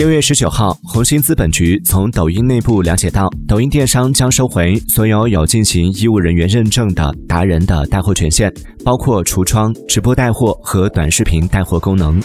六月十九号红星资本局从抖音内部了解到抖音电商将收回所有有进行医务人员认证的达人的带货权限包括橱窗直播带货和短视频带货功能。